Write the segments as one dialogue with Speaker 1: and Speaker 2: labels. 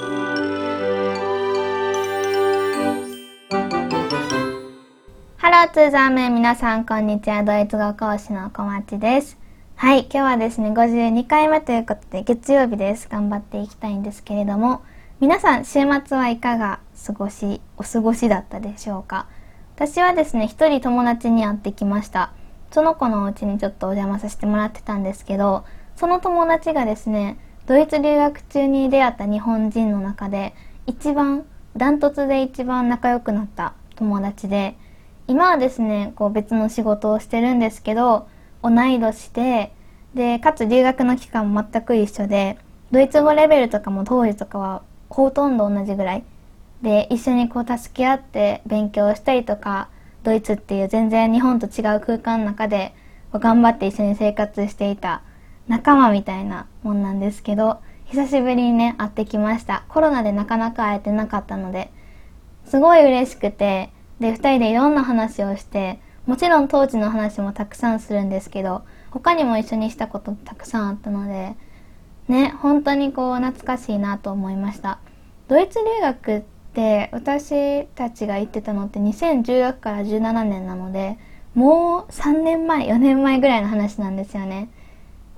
Speaker 1: ハローツーザーメン皆さんこんにちは。ドイツ語講師の小町です。はい今日はですね52回目ということで月曜日です。頑張っていきたいんですけれども皆さん週末はいかが過ごしお過ごしだったでしょうか？私はですね一人友達に会ってきました。その子のお家にちょっとお邪魔させてもらってたんですけどその友達がですねドイツ留学中に出会った日本人の中で一番ダントツで一番仲良くなった友達で今はですねこう別の仕事をしてるんですけど同い年ででかつ留学の期間も全く一緒でドイツ語レベルとかも当時とかはほとんど同じぐらい。で一緒にこう助け合って勉強したりとかドイツっていう全然日本と違う空間の中で頑張って一緒に生活していた仲間みたいなもんなんですけど久しぶりにね会ってきました。コロナでなかなか会えてなかったのですごい嬉しくてで2人でいろんな話をしてもちろん当時の話もたくさんするんですけど他にも一緒にしたことたくさんあったのでね本当にこう懐かしいなと思いました。ドイツ留学って私たちが行ってたのって2016から17年なのでもう3年前4年前ぐらいの話なんですよね。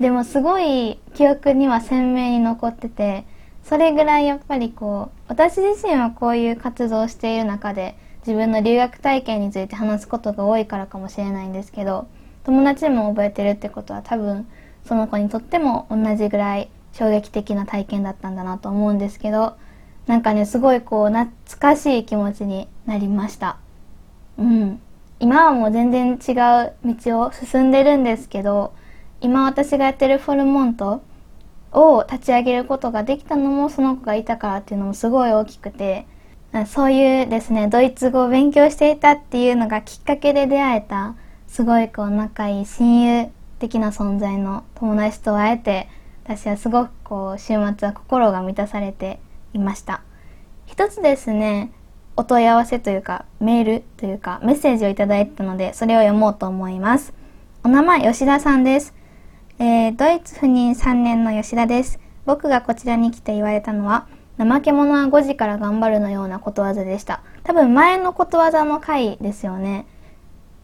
Speaker 1: でもすごい記憶には鮮明に残っててそれぐらいやっぱりこう私自身はこういう活動をしている中で自分の留学体験について話すことが多いからかもしれないんですけど友達も覚えてるってことは多分その子にとっても同じぐらい衝撃的な体験だったんだなと思うんですけどなんかねすごいこう懐かしい気持ちになりました。うん。今はもう全然違う道を進んでるんですけど今私がやってるフォルモントを立ち上げることができたのもその子がいたからっていうのもすごい大きくてそういうですねドイツ語を勉強していたっていうのがきっかけで出会えたすごいこう仲いい親友的な存在の友達と会えて私はすごくこう週末は心が満たされていました。一つですねお問い合わせというかメールというかメッセージをいただいたのでそれを読もうと思います。お名前吉田さんです、えー、ドイツ赴任3年の吉田です僕がこちらに来て言われたのは怠け者は5時から頑張るのようなことわざでした多分前のことわざの回ですよね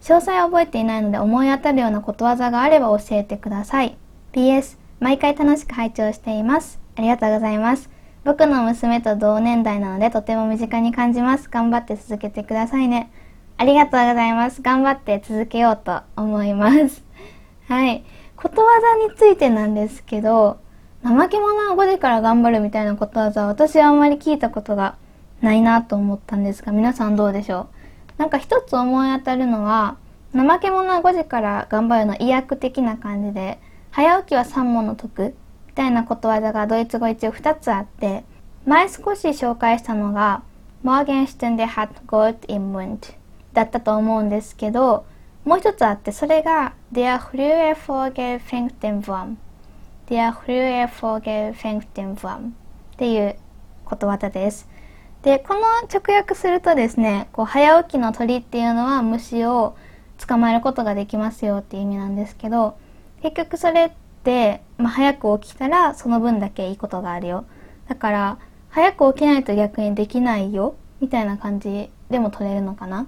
Speaker 1: 詳細は覚えていないので思い当たるようなことわざがあれば教えてください PS 毎回楽しく拝聴していますありがとうございます僕の娘と同年代なのでとても身近に感じます。頑張って続けてくださいね。ありがとうございます。頑張って続けようと思います。はい。ことわざについてなんですけど、怠け者は5時から頑張るみたいなことわざは私はあんまり聞いたことがないなと思ったんですが、皆さんどうでしょう？なんか一つ思い当たるのは、怠け者は5時から頑張るの意訳的な感じで、早起きは3問の得たいなことわざがドイツ語一応2つあって前少し紹介したのが Morgenstund hat Gold im Mund だったと思うんですけどもう一つあってそれが Der frühe Vogel fängt den Wurm Der frühe Vogel fängt den Wurm っていうことわざです。でこの直訳するとですねこう早起きの鳥っていうのは虫を捕まえることができますよっていう意味なんですけど結局それって、まあ、早く起きたらその分だけいいことがあるよ。だから早く起きないと逆にできないよみたいな感じでも取れるのかな。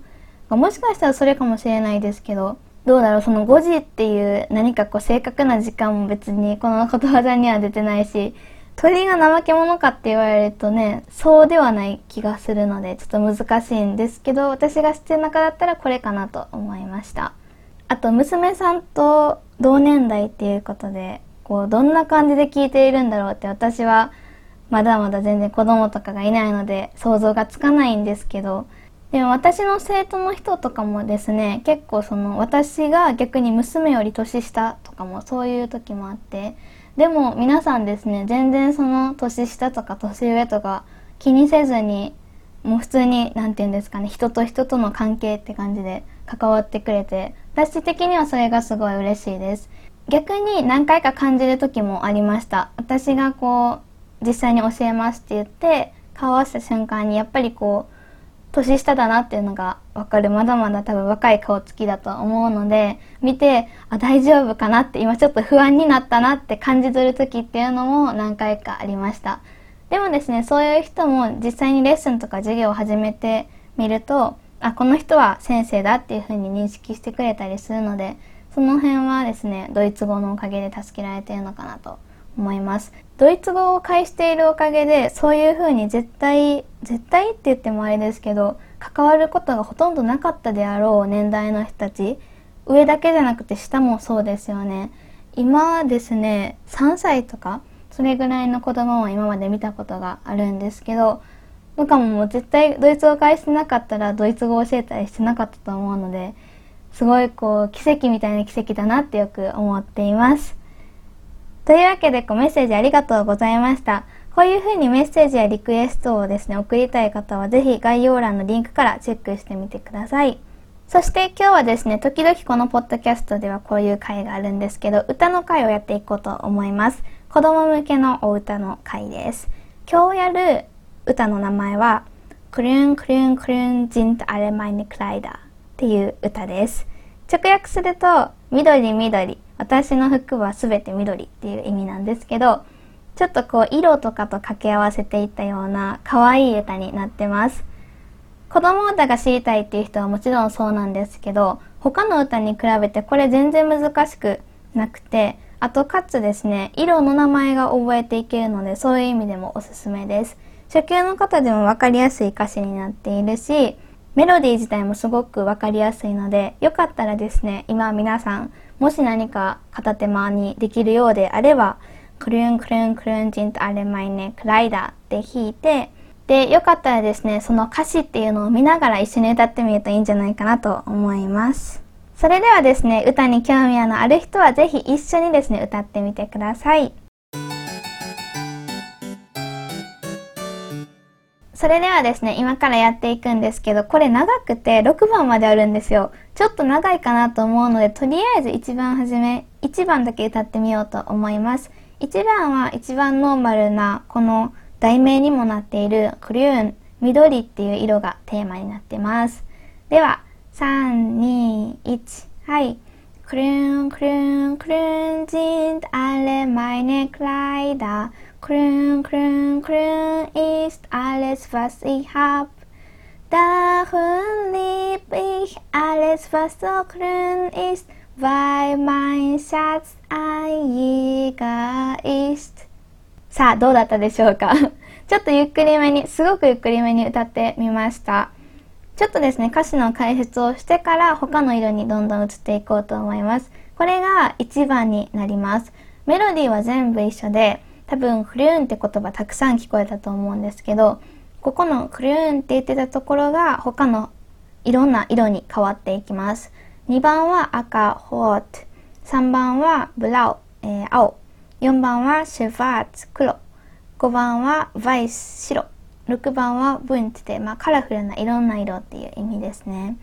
Speaker 1: もしかしたらそれかもしれないですけどどうだろうその5時っていう何かこう正確な時間も別にこのことわざには出てないし鳥が怠け者かって言われるとねそうではない気がするのでちょっと難しいんですけど私が知ってる中だったらこれかなと思いました。あと娘さんと同年代っていうことでこうどんな感じで聞いているんだろうって私はまだまだ全然子供とかがいないので想像がつかないんですけどでも私の生徒の人とかもですね結構その私が逆に娘より年下とかもそういう時もあってでも皆さんですね全然その年下とか年上とか気にせずにもう普通に何て言うんですかね人と人との関係って感じで関わってくれて私的にはそれがすごい嬉しいです。逆に何回か感じる時もありました。私がこう実際に教えますって言って顔合わせた瞬間にやっぱりこう年下だなっていうのが分かるまだまだ多分若い顔つきだと思うので見てあ大丈夫かなって今ちょっと不安になったなって感じ取る時っていうのも何回かありましたでもですね、そういう人も実際にレッスンとか授業を始めてみると、あ、この人は先生だっていうふうに認識してくれたりするので、その辺はですね、ドイツ語のおかげで助けられてるのかなと思います。ドイツ語を介しているおかげで、そういうふうに絶対、絶対って言ってもあれですけど、関わることがほとんどなかったであろう年代の人たち、上だけじゃなくて下もそうですよね。今ですね、3歳とか、それぐらいの子供を今まで見たことがあるんですけど、僕かももう絶対ドイツ語を返してなかったらドイツ語を教えたりしてなかったと思うので、すごいこう奇跡みたいな奇跡だなってよく思っています。というわけでこうメッセージありがとうございました。こういう風にメッセージやリクエストをですね、送りたい方はぜひ概要欄のリンクからチェックしてみてください。そして今日はですね、時々このポッドキャストではこういう回があるんですけど、歌の回をやっていこうと思います。子供向けのお歌の回です。今日やる歌の名前は、クルンクルンクルンジントアレマイネクライダーっていう歌です。直訳すると、緑緑、私の服はすべて緑っていう意味なんですけど、ちょっとこう色とかと掛け合わせていったような可愛い歌になってます。子供歌が知りたいっていう人はもちろんそうなんですけど、他の歌に比べてこれ全然難しくなくて、あとかつですね、色の名前が覚えていけるので、そういう意味でもおすすめです。初級の方でもわかりやすい歌詞になっているし、メロディー自体もすごくわかりやすいので、よかったらですね、今皆さん、もし何か片手間にできるようであれば、クルンクルンクルンジンとアレマイネクライダーって弾いて、で、よかったらですね、その歌詞っていうのを見ながら一緒に歌ってみるといいんじゃないかなと思います。それではですね、歌に興味のある人はぜひ一緒にですね、歌ってみてください。それではですね、今からやっていくんですけど、これ長くて6番まであるんですよ。ちょっと長いかなと思うので、とりあえず一番初め、1番だけ歌ってみようと思います。1番は一番ノーマルな、この題名にもなっているクリューン、緑っていう色がテーマになってます。では、3、2、1、はい。クルーン、クルーン、クルーン、ジン、アレ、マイネ、クライダー。クルーン、クルーン、クルーン、イスト、アレス、ファス、イハプ。Darum lieb ich alles, was so grün ist, weil mein Schatz ein Jäger ist. さあ、どうだったでしょうか？ちょっとゆっくりめに、すごくゆっくりめに歌ってみました。ちょっとですね、歌詞の解説をしてから他の色にどんどん移っていこうと思います。これが1番になります。メロディーは全部一緒で、多分クリューンって言葉たくさん聞こえたと思うんですけど、ここのクリューンって言ってたところが他のいろんな色に変わっていきます。2番は赤、ホート。3番はブラウ、えー、青。4番はシェファーツ、黒。5番はバイス、白。6番はブンチで、まあ、カラフルないろんな色っていう意味ですね。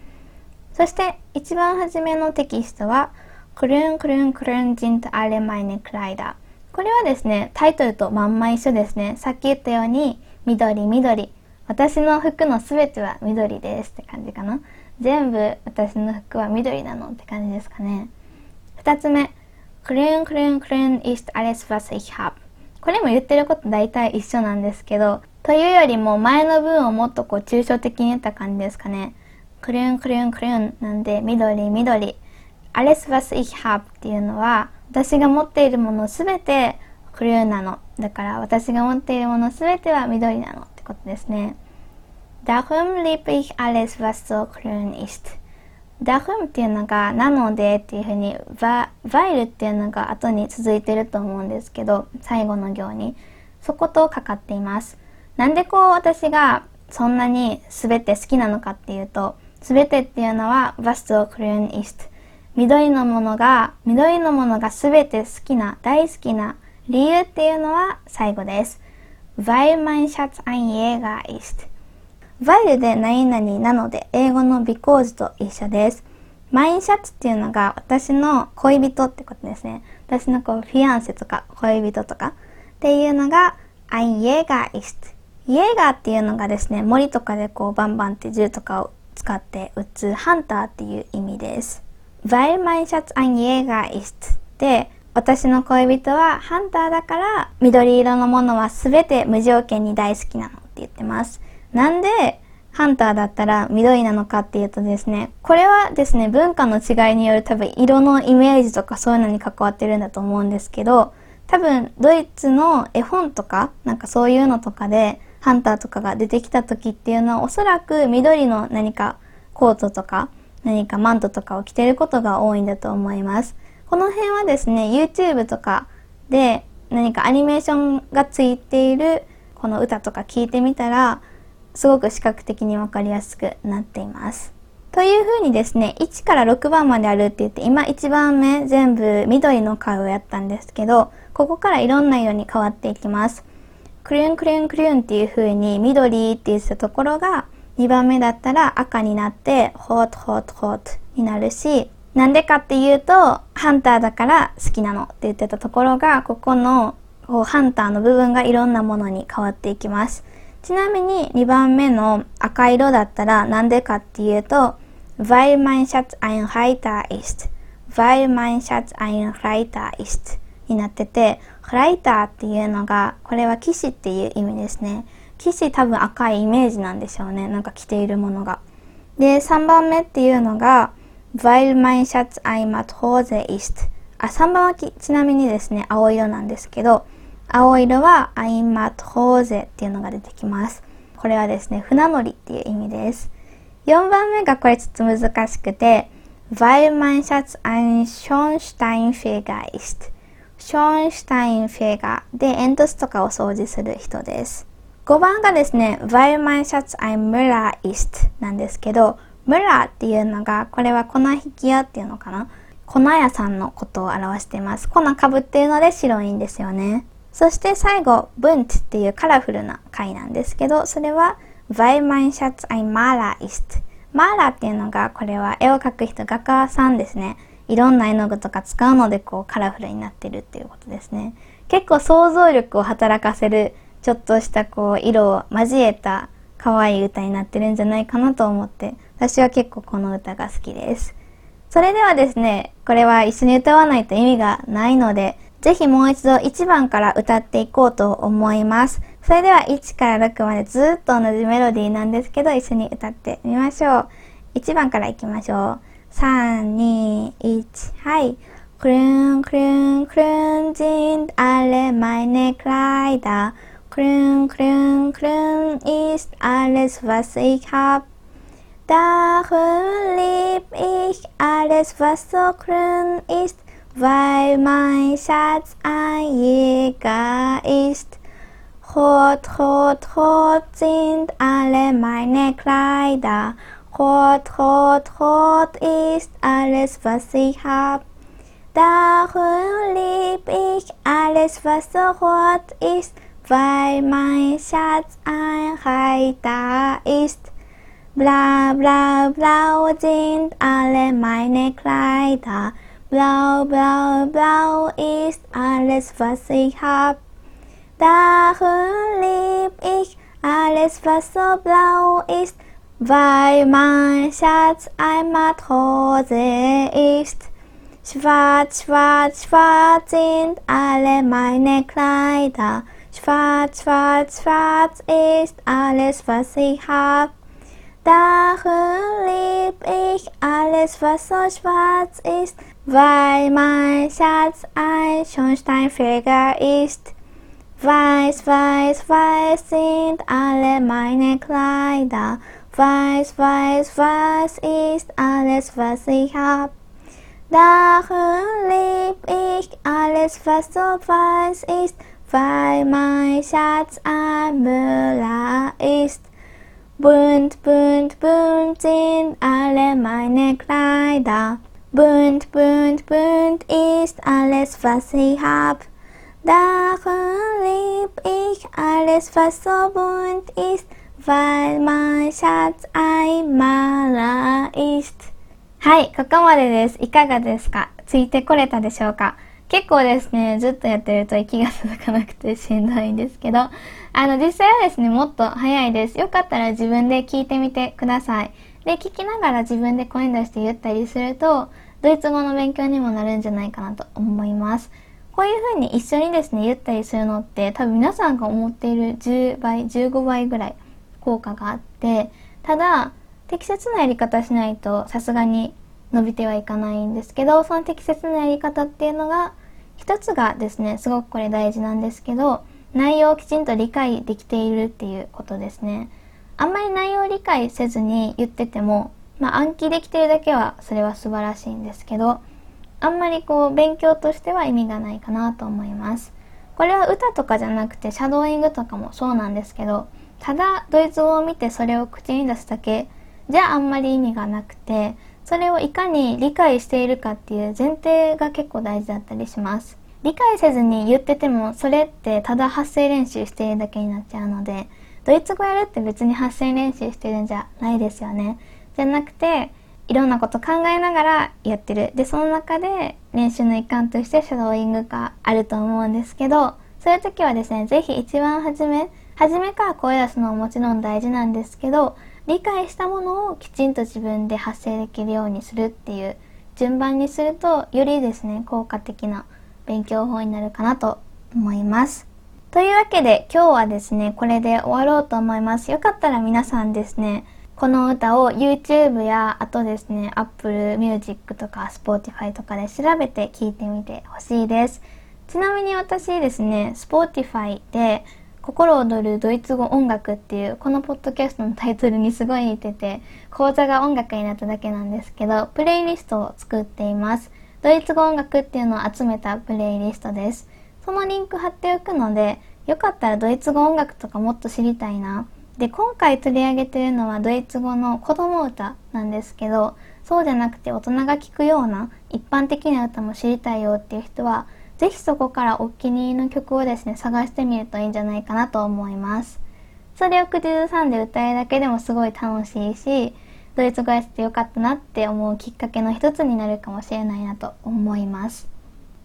Speaker 1: そして一番初めのテキストはクルンクルンクルンジントアレマイネクライダー。これはですね、タイトルとまんま一緒ですね。さっき言ったように緑緑。私の服のすべては緑ですって感じかな。全部私の服は緑なのって感じですかね。二つ目、Grün, grün, grün ist alles, was ich hab. これも言ってること大体一緒なんですけど、というよりも前の文をもっとこう抽象的に言った感じですかね。クルンクルンクルンなんで緑緑。alles was ich hab っていうのは私が持っているものすべてクルンなの。だから私が持っているものすべては緑なのってことですね。Darum liebe ich alles was so grün ist. ダフンっていうのがなのでっていうふうにババイルっていうのが後に続いてると思うんですけど最後の行にそことかかっていますなんでこう私がそんなに全て好きなのかっていうと全てっていうのはバストクリュンイスト緑のものが緑のものが全て好きな大好きな理由っていうのは最後です Weil mein Schatz ein Jäger ist while で何々なので、英語の because と一緒です。マインシャツっていうのが私の恋人ってことですね。私のこう、フィアンセとか恋人とかっていうのが ein Jäger ist。イエーガーっていうのがですね、森とかでこうバンバンって銃とかを使って撃つハンターっていう意味です。Weil mein Schatz ein Jäger ist で、私の恋人はハンターだから緑色のものは全て無条件に大好きなのって言ってます。なんでハンターだったら緑なのかっていうとですね、これはですね、文化の違いによる多分色のイメージとかそういうのに関わってるんだと思うんですけど、多分ドイツの絵本とか、なんかそういうのとかで、ハンターとかが出てきた時っていうのはおそらく緑の何かコートとか何かマントとかを着てることが多いんだと思います。この辺はですね、YouTube とかで何かアニメーションがついているこの歌とか聞いてみたら、すごく視覚的にわかりやすくなっています。というふうにですね、1から6番まであるって言って、今1番目全部緑の回をやったんですけど、ここからいろんな色に変わっていきます。クリュンクリュンクリュンっていう風に緑って言ってたところが2番目だったら赤になってホートホートホートになるしなんでかっていうと、ハンターだから好きなのって言ってたところが、ここのこうハンターの部分がいろんなものに変わっていきます。ちなみに2番目の赤色だったらなんでかっていうと、weil mein Schatz ein Reiter ist. weil mein Schatz ein Reiter ist. になってて、ライターっていうのが、これは騎士っていう意味ですね。騎士多分赤いイメージなんでしょうね。なんか着ているものが。で、3番目っていうのが、weil mein Schatz ein Matrose ist あ、3番はちなみにですね、青色なんですけど、青色は ein Matrose っていうのが出てきます。これはですね、船乗りっていう意味です。4番目がこれちょっと難しくて、weil mein Schatz ein Schornsteinfeger ist Schornsteinfeger で煙突とかを掃除する人です。5番がですね、weil mein Schatz ein Müller ist なんですけど、ムラーっていうのが、これは粉引き屋っていうのかな？粉屋さんのことを表しています。粉かぶっているので白いんですよね。そして最後、ブンツっていうカラフルな貝なんですけど、それは、weil mein Schatz ein Maler ist。マーラーっていうのが、これは絵を描く人、画家さんですね。いろんな絵の具とか使うので、こうカラフルになってるっていうことですね。結構想像力を働かせる、ちょっとしたこう、色を交えた可愛い歌になってるんじゃないかなと思って私は結構この歌が好きです。それではですね、これは一緒に歌わないと意味がないので、ぜひもう一度1番から歌っていこうと思います。それでは1から6までずっと同じメロディーなんですけど、一緒に歌ってみましょう。1番からいきましょう。3、2、1、はい。Grün, grün, grün sind alle meine Kleider. Grün, grün, grün ist alles, was ich hab. Darum lieb ich alles, was so grün ist, weil mein Schatz ein Jäger ist. Rot, rot, rot sind alle meine Kleider. Rot, rot, rot ist alles, was ich hab. Darum lieb ich alles, was so rot ist, weil mein Schatz ein Reiter ist. Blau, blau, blau sind alle meine Kleider. Blau, blau, blau ist alles, was ich hab. Darum lieb ich alles, was so blau ist, weil mein Schatz ein Matrose ist. Schwarz, schwarz, schwarz sind alle meine Kleider. Schwarz, schwarz, schwarz ist alles, was ich hab. Darum lieb ich alles, was so schwarz ist, weil mein Schatz ein Schornsteinfeger ist. Weiß, weiß, weiß sind alle meine Kleider. Weiß, weiß, weiß ist alles, was ich hab. Darum lieb ich alles, was so weiß ist, weil mein Schatz ein Müller ist. Bunt, bunt, bunt sind alle meine Kleider. Bunt, bunt, bunt ist alles, was ich hab. Darum lieb ich alles, was so bunt ist, weil mein Schatz ein Maler ist. はい、ここまでです。いかがですかついてこれたでしょうか 結構ですね、ずっとやってると息が続かなくてしんどいんですけど、あの、実際はですね、もっと早いです。よかったら自分で聞いてみてください。で、聞きながら自分で声出して言ったりすると、ドイツ語の勉強にもなるんじゃないかなと思います。こういう風に一緒にですね、言ったりするのって多分皆さんが思っている10倍、15倍ぐらい効果があって、ただ、適切なやり方しないとさすがに伸びてはいかないんですけど、その適切なやり方っていうのが、一つがですね、すごくこれ大事なんですけど、内容をきちんと理解できているっていうことですね。あんまり内容を理解せずに言ってても、まあ暗記できてるだけはそれは素晴らしいんですけど、あんまりこう勉強としては意味がないかなと思います。これは歌とかじゃなくてシャドーイングとかもそうなんですけど、ただドイツ語を見てそれを口に出すだけじゃあんまり意味がなくて、それをいかに理解しているかっていう前提が結構大事だったりします。理解せずに言っててもそれってただ発声練習しているだけになっちゃうので、ドイツ語やるって別に発声練習してるんじゃないですよね。じゃなくて、いろんなこと考えながらやってる。で、その中で練習の一環としてシャドーイングがあると思うんですけど、そういう時はですね、ぜひ一番初め、初めから声出すのももちろん大事なんですけど、理解したものをきちんと自分で発声できるようにするっていう順番にすると、よりですね、効果的な勉強法になるかなと思います。というわけで今日はですね、これで終わろうと思います。よかったら皆さんですね、この歌を YouTube やあとですね Apple Music とか Spotify とかで調べて聴いてみてほしいですちなみに私ですね Spotify で心躍るドイツ語音楽っていうこのポッドキャストのタイトルにすごい似てて講座が音楽になっただけなんですけどプレイリストを作っています。ドイツ語音楽っていうのを集めたプレイリストです。そのリンク貼っておくのでよかったらドイツ語音楽とかもっと知りたいな。で今回取り上げてるのはドイツ語の子供歌なんですけどそうじゃなくて大人が聴くような一般的な歌も知りたいよっていう人はぜひそこからお気に入りの曲をですね探してみるといいんじゃないかなと思いますそれを口ずさんで歌えるだけでもすごい楽しいしドイツ語やってよかったなって思うきっかけの一つになるかもしれないなと思います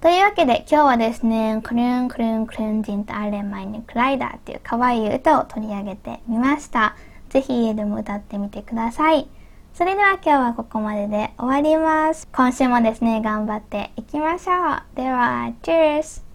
Speaker 1: というわけで今日はですね、クルンクルンクルンジンとアレンマイにクライダーっていう可愛い歌を取り上げてみました。ぜひ家でも歌ってみてください。それでは今日はここまでで終わります。今週もですね、頑張っていきましょう。では、チュース